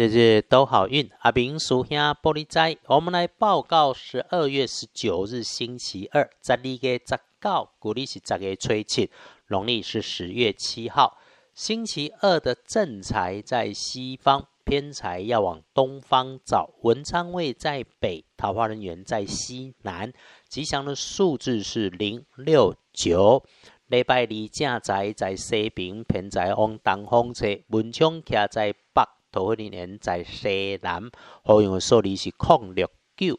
日日都好运，阿明属下玻璃斋，我们来报告十二月十九日星期二，十二月十九，古历是十月初七，农历是十月七号，星期二的正财在西方，偏财要往东方找，文昌位在北，桃花人缘在西南，吉祥的数字是零六九。礼拜二正财在西边，偏财往东方车，文昌徛在北。桃花年在西南，好用的数字是空六九。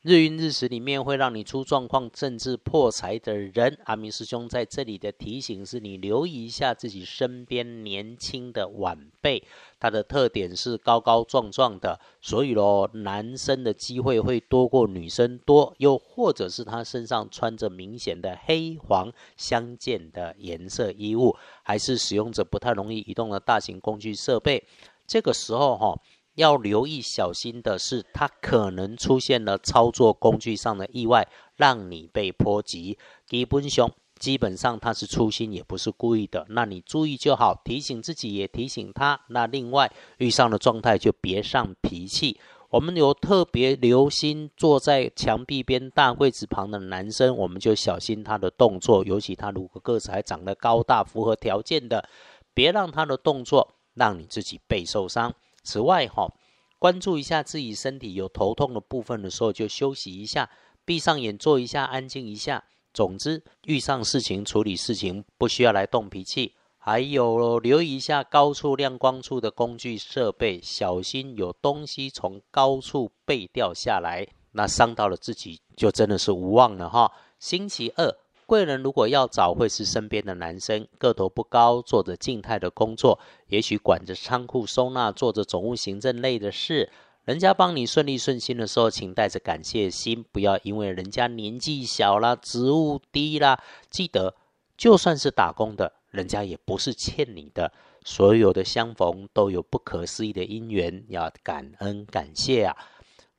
日运日时里面会让你出状况、甚至破财的人，阿明师兄在这里的提醒是你留意一下自己身边年轻的晚辈，他的特点是高高壮壮的，所以咯，男生的机会会多过女生多，又或者是他身上穿着明显的黑黄相间的颜色衣物，还是使用着不太容易移动的大型工具设备。这个时候哈，要留意小心的是，它可能出现了操作工具上的意外，让你被波及。基本上，基本上他是粗心，也不是故意的，那你注意就好，提醒自己也提醒他。那另外遇上的状态就别上脾气。我们有特别留心坐在墙壁边大柜子旁的男生，我们就小心他的动作，尤其他如果个子还长得高大，符合条件的，别让他的动作。让你自己背受伤。此外，哈，关注一下自己身体有头痛的部分的时候，就休息一下，闭上眼做一下，安静一下。总之，遇上事情处理事情不需要来动脾气。还有，留意一下高处亮光处的工具设备，小心有东西从高处被掉下来，那伤到了自己就真的是无望了哈。星期二。贵人如果要找，会是身边的男生，个头不高，做着静态的工作，也许管着仓库收纳，做着总务行政类的事。人家帮你顺利顺心的时候，请带着感谢心，不要因为人家年纪小啦、职务低啦。记得，就算是打工的，人家也不是欠你的。所有的相逢都有不可思议的因缘，要感恩感谢啊。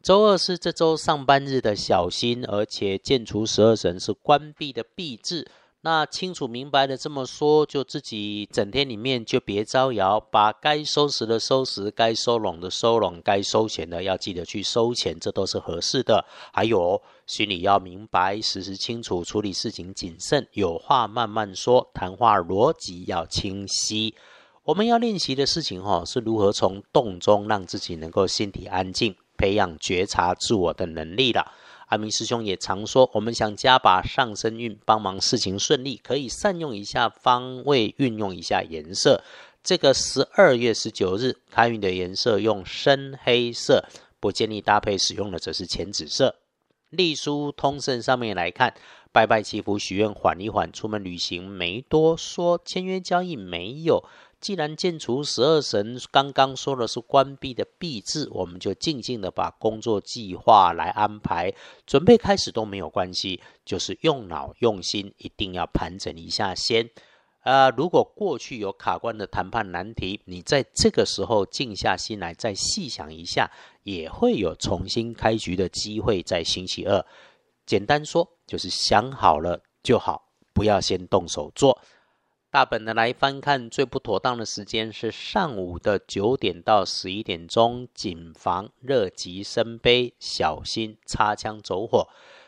周二是这周上班日的小心，而且建除十二神是关闭的闭制。那清楚明白的这么说，就自己整天里面就别招摇，把该收拾的收拾，该收拢的收拢，该收钱的要记得去收钱，这都是合适的。还有心里要明白，时时清楚，处理事情谨慎，有话慢慢说，谈话逻辑要清晰。我们要练习的事情哈，是如何从动中让自己能够心体安静。培养觉察自我的能力了。阿明师兄也常说，我们想加把上升运，帮忙事情顺利，可以善用一下方位，运用一下颜色。这个十二月十九日开运的颜色用深黑色，不建议搭配使用的则是浅紫色。隶书通胜上面来看，拜拜祈福许愿缓一缓，出门旅行没多说，签约交易没有。既然建除十二神刚刚说的是关闭的闭字，我们就静静的把工作计划来安排，准备开始都没有关系，就是用脑用心，一定要盘整一下先。呃，如果过去有卡关的谈判难题，你在这个时候静下心来再细想一下，也会有重新开局的机会。在星期二，简单说就是想好了就好，不要先动手做。大本的来翻看，最不妥当的时间是上午的九点到十一点钟，谨防热极生悲，小心擦枪走火。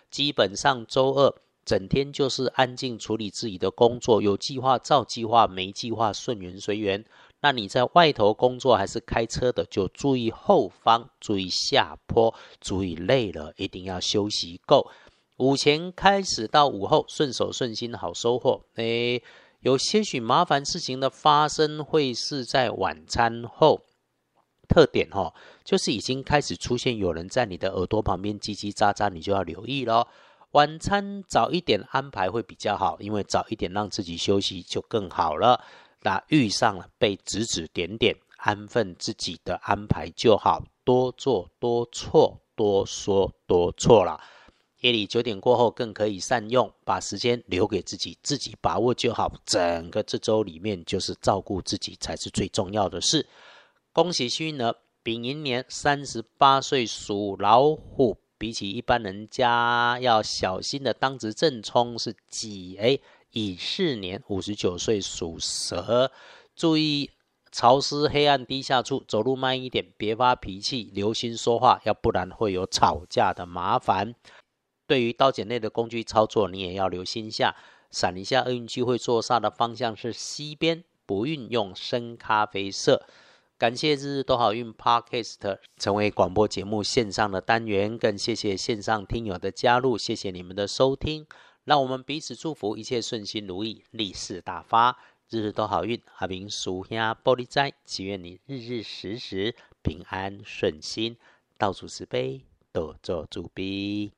基本上周二整天就是安静处理自己的工作，有计划照计划，没计划顺缘随缘。那你在外头工作还是开车的，就注意后方，注意下坡，注意累了一定要休息够。午前开始到午后，顺手顺心，好收获。诶。有些许麻烦事情的发生会是在晚餐后，特点哈，就是已经开始出现有人在你的耳朵旁边叽叽喳喳，你就要留意咯。晚餐早一点安排会比较好，因为早一点让自己休息就更好了。那遇上了被指指点点，安分自己的安排就好，多做多错，多说多错了。夜里九点过后更可以善用，把时间留给自己，自己把握就好。整个这周里面，就是照顾自己才是最重要的事。恭喜幸运儿，丙寅年三十八岁属老虎，比起一般人家要小心的当值正冲是己哎，乙巳年五十九岁属蛇，注意潮湿黑暗低下处，走路慢一点，别发脾气，留心说话，要不然会有吵架的麻烦。对于刀剪类的工具操作，你也要留心一下，闪一下厄运机会坐煞的方向是西边，不运用深咖啡色。感谢日日都好运 Podcast 成为广播节目线上的单元，更谢谢线上听友的加入，谢谢你们的收听，让我们彼此祝福，一切顺心如意，利市大发，日日都好运。阿明属下玻璃斋，祈愿你日日时时平安顺心，到处慈悲，多做主逼。